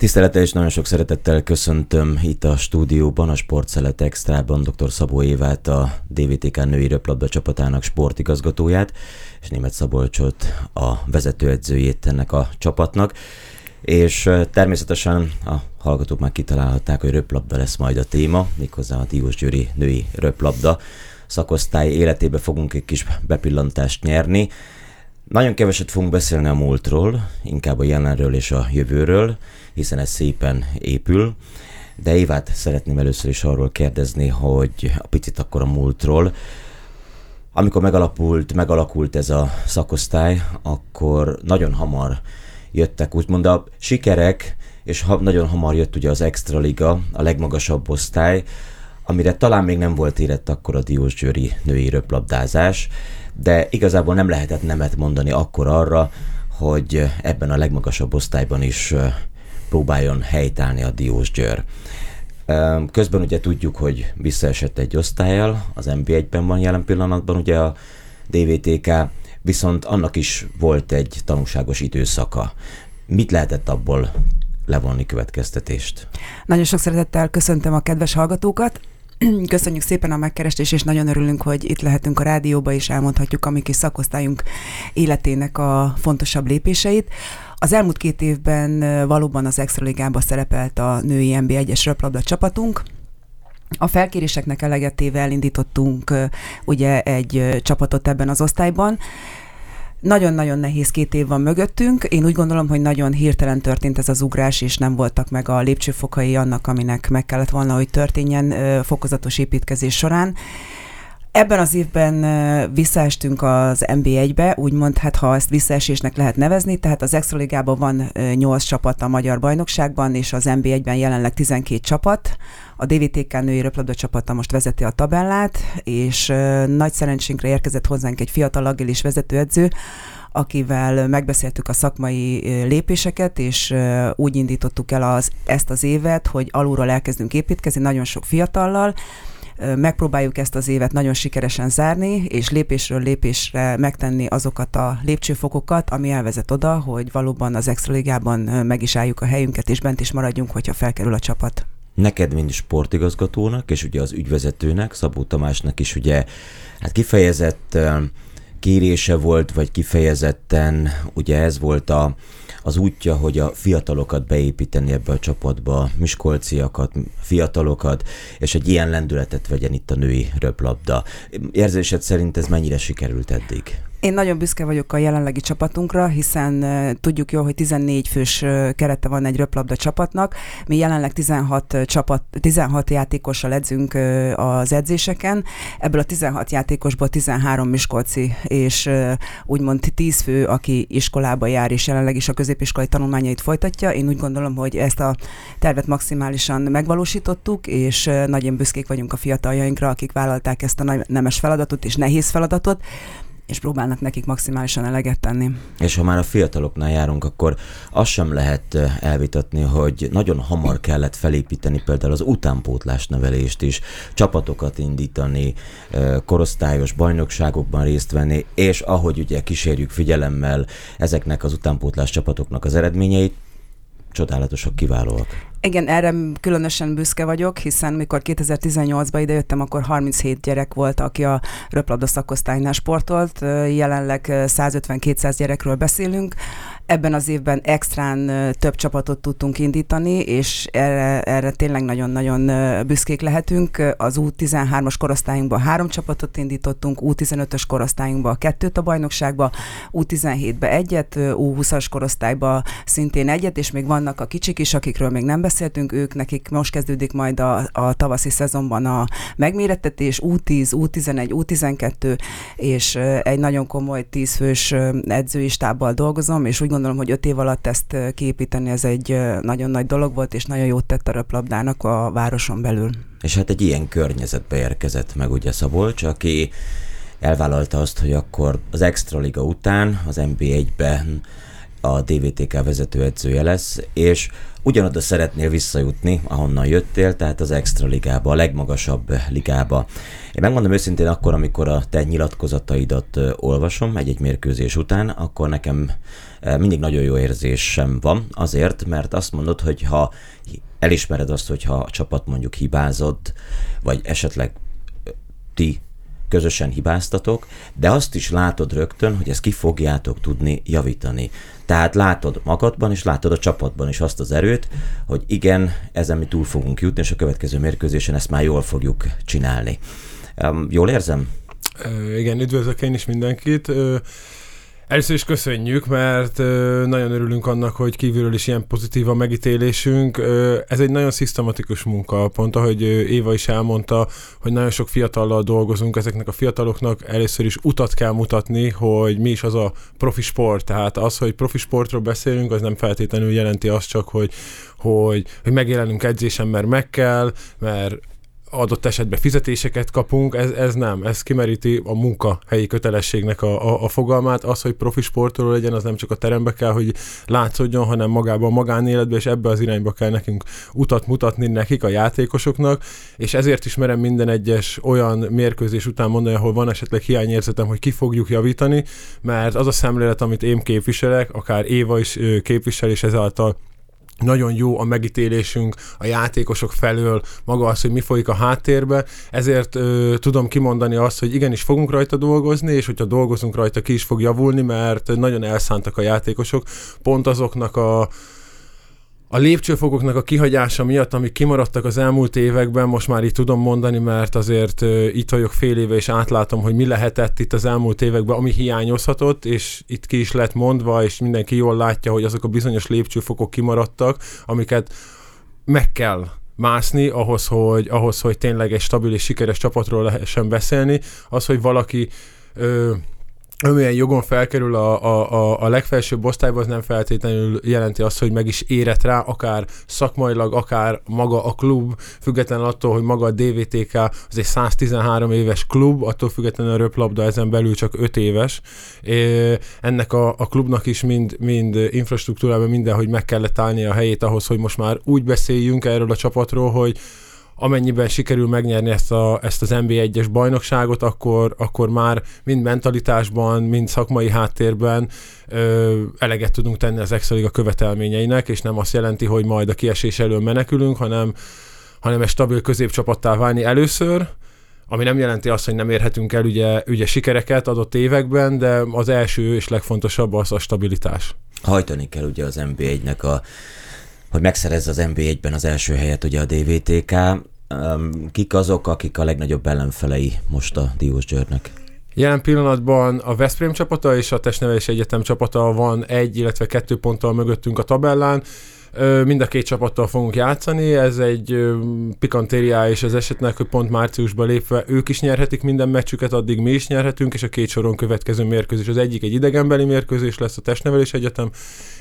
Tisztelettel és nagyon sok szeretettel köszöntöm itt a stúdióban, a Sportszelet Extrában dr. Szabó Évát, a DVTK női röplabda csapatának sportigazgatóját, és német Szabolcsot, a vezetőedzőjét ennek a csapatnak. És természetesen a hallgatók már kitalálhatták, hogy röplabda lesz majd a téma, méghozzá a Diós Győri női röplabda szakosztály életébe fogunk egy kis bepillantást nyerni. Nagyon keveset fogunk beszélni a múltról, inkább a jelenről és a jövőről, hiszen ez szépen épül. De Évát szeretném először is arról kérdezni, hogy a picit akkor a múltról. Amikor megalapult, megalakult ez a szakosztály, akkor nagyon hamar jöttek úgymond a sikerek, és ha, nagyon hamar jött ugye az Extra Liga, a legmagasabb osztály, amire talán még nem volt érett akkor a Diósgyőri női röplabdázás, de igazából nem lehetett nemet mondani akkor arra, hogy ebben a legmagasabb osztályban is próbáljon helytállni a Diósgyőr. Közben ugye tudjuk, hogy visszaesett egy osztályjal, az NB1-ben van jelen pillanatban ugye a DVTK, viszont annak is volt egy tanulságos időszaka. Mit lehetett abból levonni következtetést? Nagyon sok szeretettel köszöntöm a kedves hallgatókat. Köszönjük szépen a megkeresést, és nagyon örülünk, hogy itt lehetünk a rádióba, és elmondhatjuk a mi kis szakosztályunk életének a fontosabb lépéseit. Az elmúlt két évben valóban az Extra Ligába szerepelt a női NB1-es röplabda csapatunk, a felkéréseknek elegetével elindítottunk ugye egy csapatot ebben az osztályban, nagyon-nagyon nehéz két év van mögöttünk. Én úgy gondolom, hogy nagyon hirtelen történt ez az ugrás, és nem voltak meg a lépcsőfokai annak, aminek meg kellett volna, hogy történjen fokozatos építkezés során. Ebben az évben visszaestünk az NB1-be, úgymond, hát ha ezt visszaesésnek lehet nevezni, tehát az Extra Ligában van 8 csapat a magyar bajnokságban, és az NB1-ben jelenleg 12 csapat. A DVTK női röplabda csapata most vezeti a tabellát, és nagy szerencsénkre érkezett hozzánk egy fiatal agilis vezetőedző, akivel megbeszéltük a szakmai lépéseket, és úgy indítottuk el az, ezt az évet, hogy alulról elkezdünk építkezni, nagyon sok fiatallal, megpróbáljuk ezt az évet nagyon sikeresen zárni, és lépésről lépésre megtenni azokat a lépcsőfokokat, ami elvezet oda, hogy valóban az Extra Ligában meg is álljuk a helyünket, és bent is maradjunk, hogyha felkerül a csapat. Neked, mint sportigazgatónak, és ugye az ügyvezetőnek, Szabó Tamásnak is ugye hát kifejezett kérése volt, vagy kifejezetten ugye ez volt a, az útja, hogy a fiatalokat beépíteni ebbe a csapatba, miskolciakat, fiatalokat, és egy ilyen lendületet vegyen itt a női röplabda. Érzésed szerint ez mennyire sikerült eddig? Én nagyon büszke vagyok a jelenlegi csapatunkra, hiszen tudjuk jó, hogy 14 fős kerete van egy röplabda csapatnak. Mi jelenleg 16 csapat, 16 játékossal edzünk az edzéseken. Ebből a 16 játékosból 13 miskolci, és úgymond 10 fő, aki iskolába jár, és jelenleg is a középiskolai tanulmányait folytatja. Én úgy gondolom, hogy ezt a tervet maximálisan megvalósítottuk, és nagyon büszkék vagyunk a fiataljainkra, akik vállalták ezt a nemes feladatot és nehéz feladatot és próbálnak nekik maximálisan eleget tenni. És ha már a fiataloknál járunk, akkor azt sem lehet elvitatni, hogy nagyon hamar kellett felépíteni például az utánpótlás nevelést is, csapatokat indítani, korosztályos bajnokságokban részt venni, és ahogy ugye kísérjük figyelemmel ezeknek az utánpótlás csapatoknak az eredményeit, csodálatosak, kiválóak. Igen, erre különösen büszke vagyok, hiszen mikor 2018-ban idejöttem, akkor 37 gyerek volt, aki a röplabda szakosztálynál sportolt. Jelenleg 150-200 gyerekről beszélünk. Ebben az évben extrán több csapatot tudtunk indítani, és erre, erre tényleg nagyon-nagyon büszkék lehetünk. Az U13-as korosztályunkban három csapatot indítottunk, U15-ös korosztályunkban kettőt a bajnokságba, U17-be egyet, U20-as korosztályba szintén egyet, és még vannak a kicsik is, akikről még nem beszéltünk, ők nekik most kezdődik majd a, a tavaszi szezonban a megmérettetés, U10, U11, U12, és egy nagyon komoly tízfős edzői stábbal dolgozom, és úgy gondolom, hogy öt év alatt ezt kiépíteni, ez egy nagyon nagy dolog volt, és nagyon jót tett a röplabdának a városon belül. És hát egy ilyen környezetbe érkezett meg ugye Szabolcs, aki elvállalta azt, hogy akkor az Extra Liga után az NB1-ben a DVTK vezetőedzője lesz, és ugyanoda szeretnél visszajutni, ahonnan jöttél, tehát az extra ligába, a legmagasabb ligába. Én megmondom őszintén akkor, amikor a te nyilatkozataidat olvasom egy-egy mérkőzés után, akkor nekem mindig nagyon jó érzésem van, azért, mert azt mondod, hogy ha elismered azt, hogyha a csapat mondjuk hibázott, vagy esetleg ti közösen hibáztatok, de azt is látod rögtön, hogy ezt ki fogjátok tudni javítani. Tehát látod magadban, és látod a csapatban is azt az erőt, hogy igen, ezen mi túl fogunk jutni, és a következő mérkőzésen ezt már jól fogjuk csinálni. Jól érzem? Igen, üdvözlök én is mindenkit. Először is köszönjük, mert nagyon örülünk annak, hogy kívülről is ilyen pozitív a megítélésünk. Ez egy nagyon szisztematikus munka, pont ahogy Éva is elmondta, hogy nagyon sok fiatallal dolgozunk, ezeknek a fiataloknak először is utat kell mutatni, hogy mi is az a profi sport. Tehát az, hogy profi sportról beszélünk, az nem feltétlenül jelenti azt csak, hogy, hogy, hogy megjelenünk edzésen, mert meg kell, mert adott esetben fizetéseket kapunk, ez, ez nem, ez kimeríti a munkahelyi kötelességnek a, a, a fogalmát, az, hogy profi sportoló legyen, az nem csak a terembe kell, hogy látszódjon, hanem magában a magánéletbe, és ebbe az irányba kell nekünk utat mutatni nekik, a játékosoknak, és ezért is merem minden egyes olyan mérkőzés után mondani, ahol van esetleg hiányérzetem, hogy ki fogjuk javítani, mert az a szemlélet, amit én képviselek, akár Éva is képvisel, és ezáltal nagyon jó a megítélésünk a játékosok felől, maga az, hogy mi folyik a háttérbe, ezért ö, tudom kimondani azt, hogy igenis fogunk rajta dolgozni, és hogyha dolgozunk rajta, ki is fog javulni, mert nagyon elszántak a játékosok, pont azoknak a a lépcsőfokoknak a kihagyása miatt, amik kimaradtak az elmúlt években, most már így tudom mondani, mert azért itt vagyok fél éve, és átlátom, hogy mi lehetett itt az elmúlt években, ami hiányozhatott, és itt ki is lett mondva, és mindenki jól látja, hogy azok a bizonyos lépcsőfokok kimaradtak, amiket meg kell mászni ahhoz, hogy, ahhoz, hogy tényleg egy stabil és sikeres csapatról lehessen beszélni. Az, hogy valaki uh, amilyen jogon felkerül a, a, a, a legfelsőbb osztályba, az nem feltétlenül jelenti azt, hogy meg is érett rá, akár szakmailag, akár maga a klub, független attól, hogy maga a DVTK az egy 113 éves klub, attól függetlenül a röplabda ezen belül csak 5 éves. É, ennek a, a klubnak is mind, mind infrastruktúrában mindenhogy meg kellett állni a helyét ahhoz, hogy most már úgy beszéljünk erről a csapatról, hogy amennyiben sikerül megnyerni ezt, a, ezt az NB1-es bajnokságot, akkor, akkor már mind mentalitásban, mind szakmai háttérben ö, eleget tudunk tenni az Extraliga követelményeinek, és nem azt jelenti, hogy majd a kiesés elől menekülünk, hanem, hanem egy stabil középcsapattá válni először, ami nem jelenti azt, hogy nem érhetünk el ugye, ugye sikereket adott években, de az első és legfontosabb az a stabilitás. Hajtani kell ugye az NB1-nek a hogy megszerezze az NB1-ben az első helyet ugye a DVTK. Kik azok, akik a legnagyobb ellenfelei most a Diós Győrnek? Jelen pillanatban a Veszprém csapata és a Testnevelés Egyetem csapata van egy, illetve kettő ponttal mögöttünk a tabellán. Mind a két csapattal fogunk játszani, ez egy pikantériája és az esetnek, hogy pont márciusban lépve ők is nyerhetik minden meccsüket, addig mi is nyerhetünk, és a két soron következő mérkőzés az egyik egy idegenbeli mérkőzés lesz a Testnevelés Egyetem,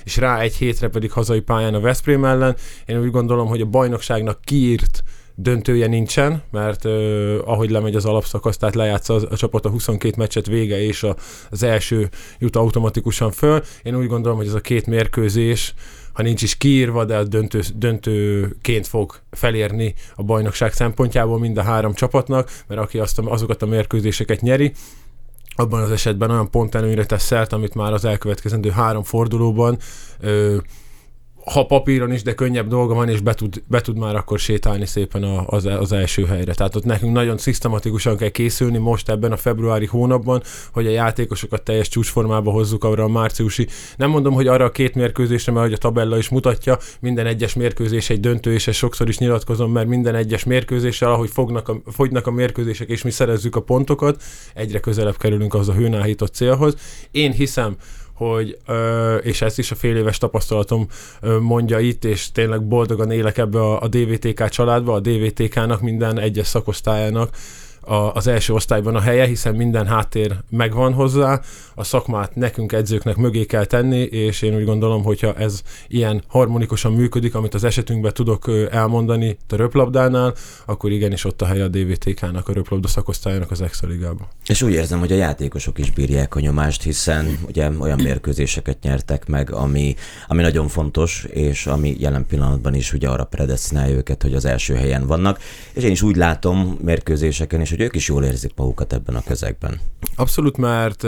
és rá egy hétre pedig hazai pályán a Veszprém ellen. Én úgy gondolom, hogy a bajnokságnak kiírt döntője nincsen, mert uh, ahogy lemegy az alapszakasz, tehát lejátsza a, a csapat a 22 meccset vége, és a, az első jut automatikusan föl. Én úgy gondolom, hogy ez a két mérkőzés, ha nincs is kiírva, de döntő, döntőként fog felérni a bajnokság szempontjából mind a három csapatnak, mert aki azt a, azokat a mérkőzéseket nyeri, abban az esetben olyan pontelőnyre tesz szert, amit már az elkövetkezendő három fordulóban ö, ha papíron is, de könnyebb dolga van, és be tud, be tud már akkor sétálni szépen a, az, az első helyre. Tehát ott nekünk nagyon szisztematikusan kell készülni most ebben a februári hónapban, hogy a játékosokat teljes csúcsformába hozzuk arra a márciusi. Nem mondom, hogy arra a két mérkőzésre, mert hogy a tabella is mutatja, minden egyes mérkőzés egy döntő, és ezt sokszor is nyilatkozom, mert minden egyes mérkőzéssel, ahogy fognak a, fogynak a mérkőzések, és mi szerezzük a pontokat, egyre közelebb kerülünk az a hőnáhított célhoz. Én hiszem, hogy, és ezt is a fél éves tapasztalatom mondja itt, és tényleg boldogan élek ebbe a, a DVTK családba, a DVTK-nak minden egyes szakosztályának a, az első osztályban a helye, hiszen minden háttér megvan hozzá, a szakmát nekünk edzőknek mögé kell tenni, és én úgy gondolom, hogyha ez ilyen harmonikusan működik, amit az esetünkben tudok elmondani a röplabdánál, akkor igenis ott a helye a DVTK-nak, a röplabda szakosztályának az Ligában. És úgy érzem, hogy a játékosok is bírják a nyomást, hiszen ugye olyan mérkőzéseket nyertek meg, ami, ami nagyon fontos, és ami jelen pillanatban is ugye arra predestinálja őket, hogy az első helyen vannak. És én is úgy látom mérkőzéseken is, hogy ők is jól érzik magukat ebben a közegben. Abszolút, mert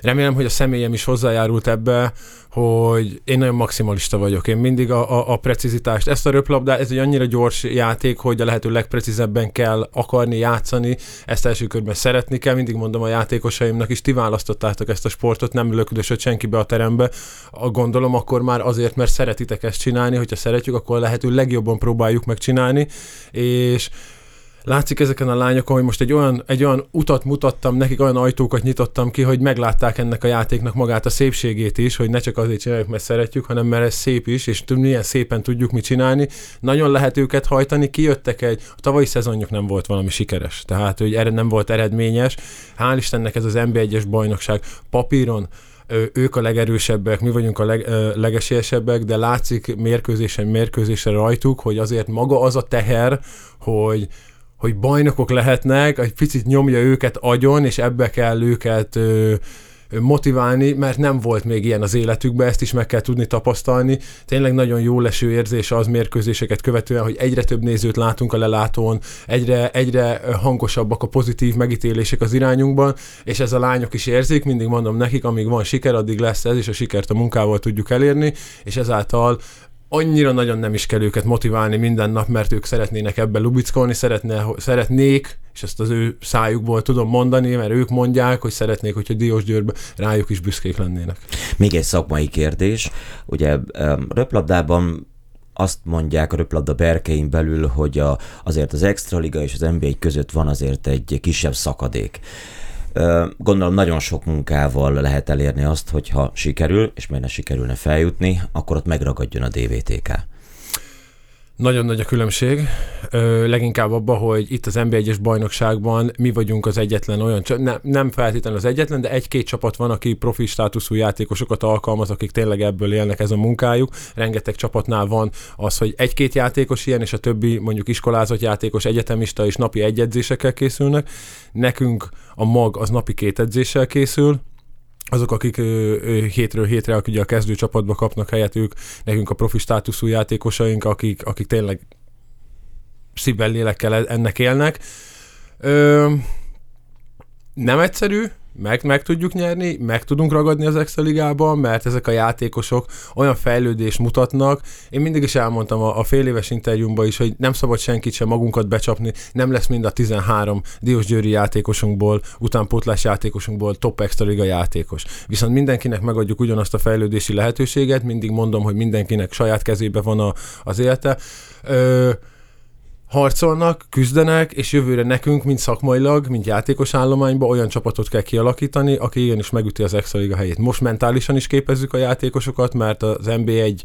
remélem, hogy a személyem is hozzájárult ebbe, hogy én nagyon maximalista vagyok. Én mindig a, a, a precizitást, ezt a röplabdát, ez egy annyira gyors játék, hogy a lehető legprecízebben kell akarni, játszani, ezt első körben szeretni kell. Mindig mondom a játékosaimnak is, ti választottátok ezt a sportot, nem löködösött senki be a terembe. A gondolom akkor már azért, mert szeretitek ezt csinálni, hogyha szeretjük, akkor a lehető legjobban próbáljuk megcsinálni, és látszik ezeken a lányokon, hogy most egy olyan, egy olyan utat mutattam nekik, olyan ajtókat nyitottam ki, hogy meglátták ennek a játéknak magát a szépségét is, hogy ne csak azért csináljuk, mert szeretjük, hanem mert ez szép is, és milyen szépen tudjuk mit csinálni. Nagyon lehet őket hajtani, kijöttek egy, a tavalyi szezonjuk nem volt valami sikeres, tehát hogy erre nem volt eredményes. Hál' Istennek ez az NB1-es bajnokság papíron ők a legerősebbek, mi vagyunk a leg, legesélyesebbek, de látszik mérkőzésen mérkőzésre rajtuk, hogy azért maga az a teher, hogy, hogy bajnokok lehetnek, egy picit nyomja őket agyon, és ebbe kell őket ö, motiválni, mert nem volt még ilyen az életükben, ezt is meg kell tudni tapasztalni. Tényleg nagyon jó leső érzés az mérkőzéseket követően, hogy egyre több nézőt látunk a lelátón, egyre, egyre hangosabbak a pozitív megítélések az irányunkban, és ez a lányok is érzik, mindig mondom nekik, amíg van siker, addig lesz ez, és a sikert a munkával tudjuk elérni, és ezáltal annyira nagyon nem is kell őket motiválni minden nap, mert ők szeretnének ebbe lubickolni, szeretne, szeretnék, és ezt az ő szájukból tudom mondani, mert ők mondják, hogy szeretnék, hogyha Diós Győrbe rájuk is büszkék lennének. Még egy szakmai kérdés. Ugye röplabdában azt mondják a röplabda berkein belül, hogy a, azért az Extraliga és az NBA között van azért egy kisebb szakadék. Gondolom nagyon sok munkával lehet elérni azt, hogyha sikerül, és miért ne sikerülne feljutni, akkor ott megragadjon a DVTK. Nagyon nagy a különbség, ö, leginkább abban, hogy itt az NB1-es bajnokságban mi vagyunk az egyetlen olyan, ne, nem feltétlenül az egyetlen, de egy-két csapat van, aki profi státuszú játékosokat alkalmaz, akik tényleg ebből élnek, ez a munkájuk. Rengeteg csapatnál van az, hogy egy-két játékos ilyen, és a többi mondjuk iskolázott játékos, egyetemista és napi egyedzésekkel készülnek. Nekünk a mag az napi két edzéssel készül, azok, akik hétről hétre, akik ugye a kezdő csapatba kapnak helyet, ők nekünk a profi státuszú játékosaink, akik, akik tényleg szívvel, lélekkel ennek élnek. Ö, nem egyszerű, meg, meg tudjuk nyerni, meg tudunk ragadni az Extra Ligában, mert ezek a játékosok olyan fejlődést mutatnak. Én mindig is elmondtam a, a fél éves interjúmban is, hogy nem szabad senkit sem magunkat becsapni, nem lesz mind a 13 Diós Győri játékosunkból, utánpótlás játékosunkból top Extra Liga játékos. Viszont mindenkinek megadjuk ugyanazt a fejlődési lehetőséget, mindig mondom, hogy mindenkinek saját kezébe van a, az élete. Ö, harcolnak, küzdenek, és jövőre nekünk, mint szakmailag, mint játékos állományban olyan csapatot kell kialakítani, aki igenis megüti az Extra Liga helyét. Most mentálisan is képezzük a játékosokat, mert az NB1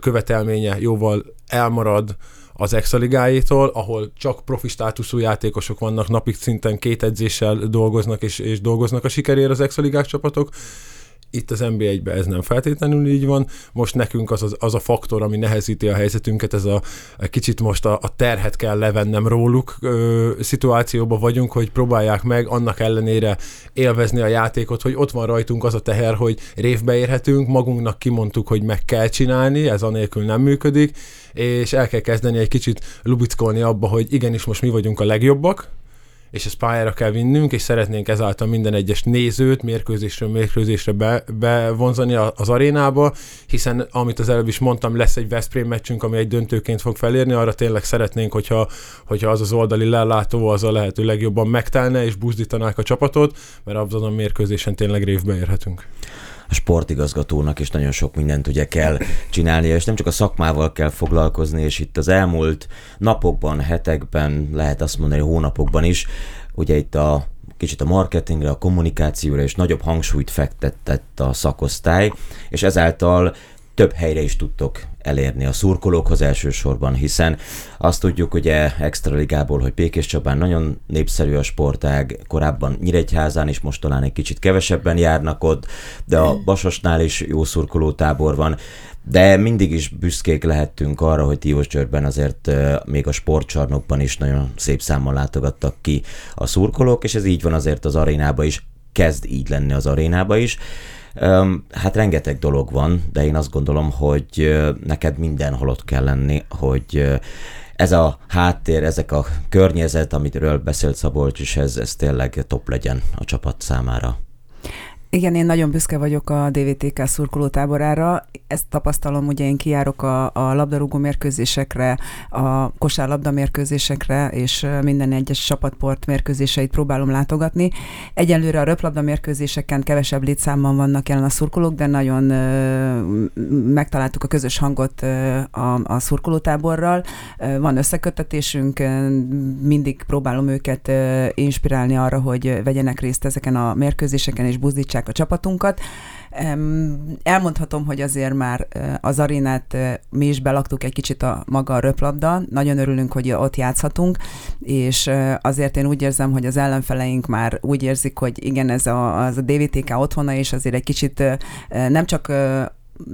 követelménye jóval elmarad az Extra Ligájétól, ahol csak profi státuszú játékosok vannak, napig szinten két edzéssel dolgoznak, és, és dolgoznak a sikerért az Extra Ligás csapatok itt az NBA-ben ez nem feltétlenül így van. Most nekünk az, az, az a faktor, ami nehezíti a helyzetünket, ez a, a kicsit most a, a terhet kell levennem róluk ö, szituációban vagyunk, hogy próbálják meg annak ellenére élvezni a játékot, hogy ott van rajtunk az a teher, hogy révbe érhetünk, magunknak kimondtuk, hogy meg kell csinálni, ez anélkül nem működik, és el kell kezdeni egy kicsit lubickolni abba, hogy igenis most mi vagyunk a legjobbak, és ezt pályára kell vinnünk, és szeretnénk ezáltal minden egyes nézőt mérkőzésről mérkőzésre be, bevonzani az arénába, hiszen amit az előbb is mondtam, lesz egy Veszprém meccsünk, ami egy döntőként fog felérni, arra tényleg szeretnénk, hogyha, hogyha az az oldali lelátó az a lehető legjobban megtelne, és buzdítanák a csapatot, mert abban a mérkőzésen tényleg révbe érhetünk sportigazgatónak is nagyon sok mindent ugye kell csinálnia, és nem csak a szakmával kell foglalkozni, és itt az elmúlt napokban, hetekben, lehet azt mondani hónapokban is, ugye itt a kicsit a marketingre, a kommunikációra és nagyobb hangsúlyt fektetett a szakosztály, és ezáltal több helyre is tudtok elérni a szurkolókhoz elsősorban, hiszen azt tudjuk ugye extra ligából, hogy Pékés Csabán nagyon népszerű a sportág, korábban Nyíregyházán is most talán egy kicsit kevesebben járnak ott, de a Basosnál is jó szurkolótábor van, de mindig is büszkék lehettünk arra, hogy Diósgyőrben azért még a sportcsarnokban is nagyon szép számmal látogattak ki a szurkolók, és ez így van azért az arénába is, kezd így lenni az arénába is. Hát rengeteg dolog van, de én azt gondolom, hogy neked mindenhol ott kell lenni, hogy ez a háttér, ezek a környezet, amiről beszélt Szabolcs is, ez, ez tényleg top legyen a csapat számára. Igen, én nagyon büszke vagyok a DVTK szurkolótáborára. Ezt tapasztalom, ugye én kijárok a, a labdarúgó mérkőzésekre, a kosárlabda mérkőzésekre, és minden egyes csapatport mérkőzéseit próbálom látogatni. Egyelőre a röplabda mérkőzéseken kevesebb létszámban vannak jelen a szurkolók, de nagyon megtaláltuk a közös hangot a, a szurkolótáborral. Van összekötetésünk, mindig próbálom őket inspirálni arra, hogy vegyenek részt ezeken a mérkőzéseken, és buzdítsák a csapatunkat. Elmondhatom, hogy azért már az arénát mi is belaktuk egy kicsit a maga a röplabda. Nagyon örülünk, hogy ott játszhatunk, és azért én úgy érzem, hogy az ellenfeleink már úgy érzik, hogy igen, ez a, az a DVTK otthona, és azért egy kicsit nem csak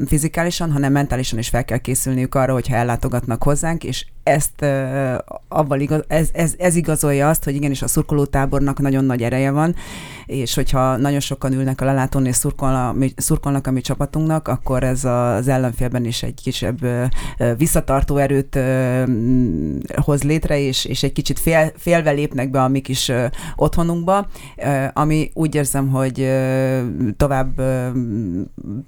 fizikálisan, hanem mentálisan is fel kell készülniük arra, hogyha ellátogatnak hozzánk, és ezt uh, avval igaz, ez, ez, ez igazolja azt, hogy igenis a szurkolótábornak nagyon nagy ereje van, és hogyha nagyon sokan ülnek a lelátón és szurkolnak, szurkolnak a mi csapatunknak, akkor ez az ellenfélben is egy kisebb uh, visszatartó erőt uh, hoz létre, és, és egy kicsit fél, félve lépnek be a mi kis uh, otthonunkba, uh, ami úgy érzem, hogy uh, tovább, uh,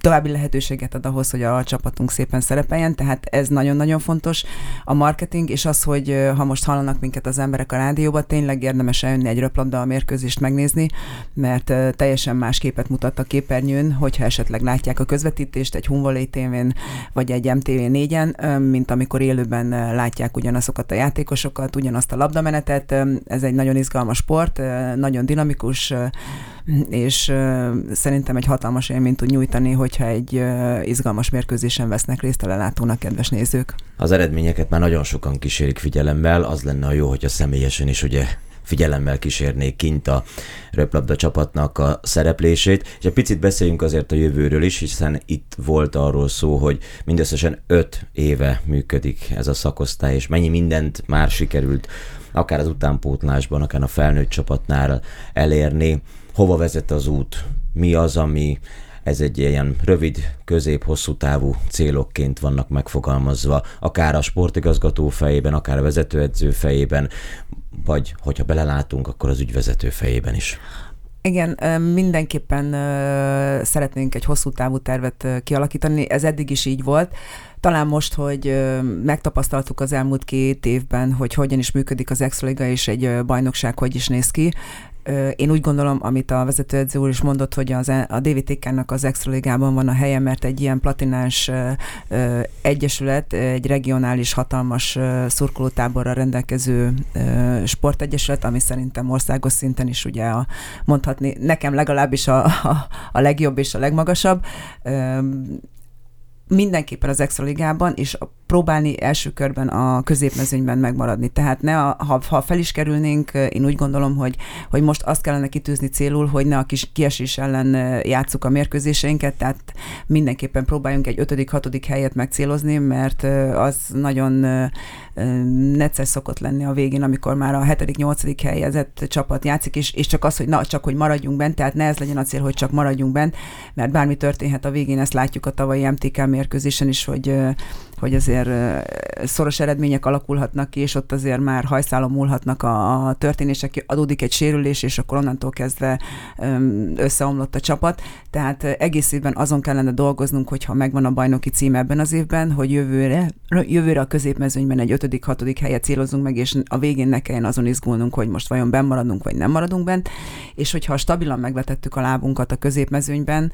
további lehetőséget ad ahhoz, hogy a csapatunk szépen szerepeljen, tehát ez nagyon-nagyon fontos. A market marketing, és az, hogy ha most hallanak minket az emberek a rádióban, tényleg érdemes eljönni egy röplabda a mérkőzést megnézni, mert teljesen más képet mutat a képernyőn, hogyha esetleg látják a közvetítést egy Hunvolé tévén, vagy egy MTV 4-en, mint amikor élőben látják ugyanazokat a játékosokat, ugyanazt a labdamenetet. Ez egy nagyon izgalmas sport, nagyon dinamikus, és szerintem egy hatalmas élményt tud nyújtani, hogyha egy izgalmas mérkőzésen vesznek részt a lelátónak, kedves nézők. Az eredményeket már nagyon sokan kísérik figyelemmel, az lenne a jó, hogyha személyesen is ugye figyelemmel kísérnék kint a röplabda csapatnak a szereplését, és egy picit beszéljünk azért a jövőről is, hiszen itt volt arról szó, hogy mindösszesen öt éve működik ez a szakosztály, és mennyi mindent már sikerült akár az utánpótlásban, akár a felnőtt csapatnál elérni. Hova vezet az út, mi az, ami ez egy ilyen rövid, közép, hosszú távú célokként vannak megfogalmazva, akár a sportigazgató fejében, akár a vezetőedző fejében, vagy hogyha belelátunk, akkor az ügyvezető fejében is. Igen, mindenképpen szeretnénk egy hosszú távú tervet kialakítani, ez eddig is így volt. Talán most, hogy megtapasztaltuk az elmúlt két évben, hogy hogyan is működik az Extraliga és egy bajnokság hogy is néz ki, én úgy gondolom, amit a vezetőedző úr is mondott, hogy az, e, a DVTK-nak az Extra Ligában van a helye, mert egy ilyen platinás egyesület, egy regionális hatalmas szurkolótáborral rendelkező sportegyesület, ami szerintem országos szinten is ugye a, mondhatni, nekem legalábbis a, a, a legjobb és a legmagasabb. Mindenképpen az Extra Ligában, és próbálni első körben a középmezőnyben megmaradni. Tehát ne a, ha, ha fel is kerülnénk, én úgy gondolom, hogy, hogy most azt kellene kitűzni célul, hogy ne a kis kiesés ellen játsszuk a mérkőzéseinket, tehát mindenképpen próbáljunk egy ötödik, hatodik helyet megcélozni, mert az nagyon necces szokott lenni a végén, amikor már a hetedik, nyolcadik helyezett csapat játszik, és, és csak az, hogy na, csak hogy maradjunk bent, tehát ne ez legyen a cél, hogy csak maradjunk bent, mert bármi történhet a végén, ezt látjuk a tavalyi MTK mérkőzésen is, hogy, hogy azért szoros eredmények alakulhatnak ki, és ott azért már hajszálon múlhatnak a, a történések, adódik egy sérülés, és akkor onnantól kezdve összeomlott a csapat. Tehát egész évben azon kellene dolgoznunk, hogyha megvan a bajnoki cím ebben az évben, hogy jövőre, jövőre a középmezőnyben egy ötödik, hatodik helyet célozunk meg, és a végén ne kelljen azon izgulnunk, hogy most vajon benn maradunk, vagy nem maradunk bent. És hogyha stabilan megvetettük a lábunkat a középmezőnyben,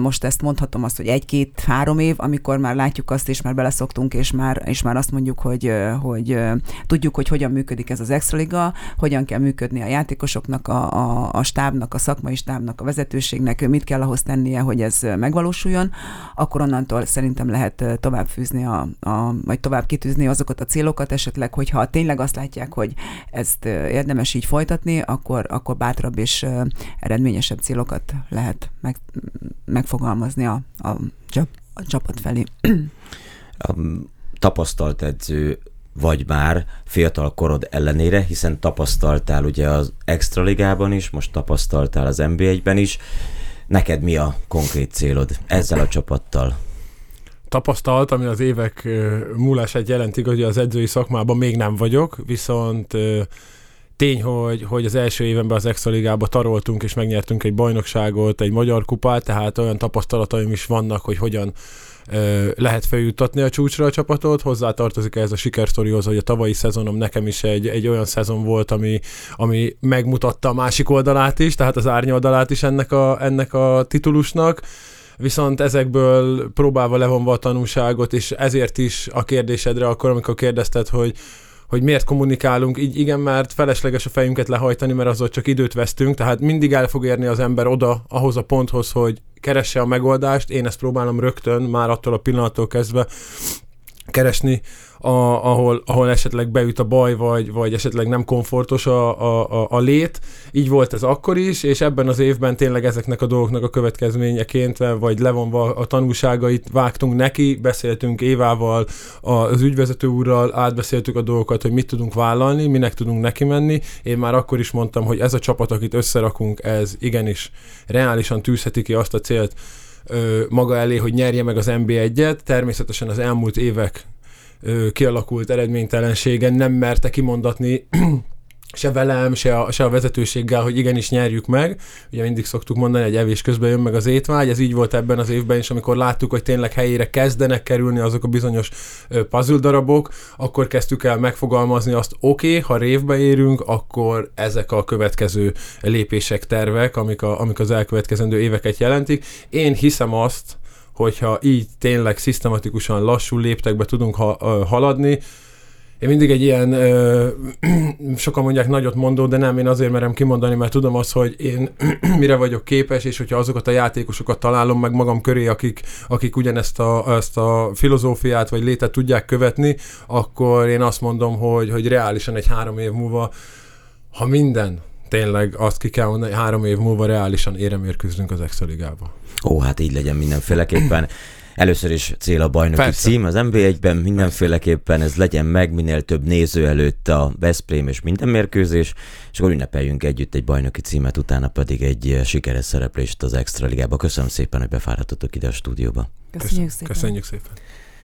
most ezt mondhatom azt, hogy egy-két-három év, amikor már látjuk azt, és már beleszoktunk, és már, és már azt mondjuk, hogy, hogy tudjuk, hogy hogyan működik ez az Extraliga, hogyan kell működni a játékosoknak, a, a, a stábnak, a szakmai stábnak, a vezetőségnek, mit kell ahhoz tennie, hogy ez megvalósuljon, akkor onnantól szerintem lehet tovább fűzni, a, a, vagy tovább kitűzni azokat a célokat, esetleg, hogyha tényleg azt látják, hogy ezt érdemes így folytatni, akkor, akkor bátrabb és eredményesebb célokat lehet meg, megfogalmazni a, a, a csapat felé. A tapasztalt edző vagy már fiatal korod ellenére, hiszen tapasztaltál ugye az Extra Ligában is, most tapasztaltál az NBA-ben is. Neked mi a konkrét célod ezzel a csapattal? tapasztalt, ami az évek múlását jelenti, hogy az edzői szakmában még nem vagyok, viszont tény, hogy, hogy az első évenben az Extra Ligába taroltunk, és megnyertünk egy bajnokságot, egy magyar kupát, tehát olyan tapasztalataim is vannak, hogy hogyan lehet feljuttatni a csúcsra a csapatot. Hozzá tartozik ez a sikersztorihoz, hogy a tavalyi szezonom nekem is egy, egy olyan szezon volt, ami, ami megmutatta a másik oldalát is, tehát az árnyoldalát is ennek a, ennek a titulusnak viszont ezekből próbálva levonva a tanúságot, és ezért is a kérdésedre akkor, amikor kérdezted, hogy hogy miért kommunikálunk, így igen, mert felesleges a fejünket lehajtani, mert azzal csak időt vesztünk, tehát mindig el fog érni az ember oda, ahhoz a ponthoz, hogy keresse a megoldást, én ezt próbálom rögtön, már attól a pillanattól kezdve keresni, a, ahol, ahol esetleg beüt a baj, vagy, vagy esetleg nem komfortos a, a, a, a lét. Így volt ez akkor is, és ebben az évben tényleg ezeknek a dolgoknak a következményeként, vagy levonva a tanulságait vágtunk neki, beszéltünk Évával, az ügyvezető úrral, átbeszéltük a dolgokat, hogy mit tudunk vállalni, minek tudunk neki menni. Én már akkor is mondtam, hogy ez a csapat, akit összerakunk, ez igenis reálisan tűzheti ki azt a célt, maga elé, hogy nyerje meg az NB1-et. Természetesen az elmúlt évek kialakult eredménytelenségen nem merte kimondatni se velem, se a, se a vezetőséggel, hogy igenis nyerjük meg. Ugye mindig szoktuk mondani, hogy evés közben jön meg az étvágy, ez így volt ebben az évben is, amikor láttuk, hogy tényleg helyére kezdenek kerülni azok a bizonyos puzzle darabok, akkor kezdtük el megfogalmazni azt, oké, okay, ha révbe érünk, akkor ezek a következő lépések, tervek, amik, a, amik az elkövetkezendő éveket jelentik. Én hiszem azt, hogyha így tényleg szisztematikusan lassú léptekbe tudunk ha, haladni, én mindig egy ilyen, ö, sokan mondják nagyot mondó, de nem, én azért merem kimondani, mert tudom azt, hogy én mire vagyok képes, és hogyha azokat a játékosokat találom meg magam köré, akik, akik ugyanezt a, ezt a filozófiát vagy létet tudják követni, akkor én azt mondom, hogy, hogy reálisan egy három év múlva, ha minden tényleg azt ki kell mondani, három év múlva reálisan éremért küzdünk az Extra Ligába. Ó, hát így legyen mindenféleképpen. Először is cél a bajnoki Persze. cím az NB1-ben, mindenféleképpen ez legyen meg, minél több néző előtt a Veszprém és minden mérkőzés, és akkor ünnepeljünk együtt egy bajnoki címet, utána pedig egy sikeres szereplést az Extra Ligába. Köszönöm szépen, hogy befáradtatok ide a stúdióba. Köszönjük szépen. Köszönjük szépen.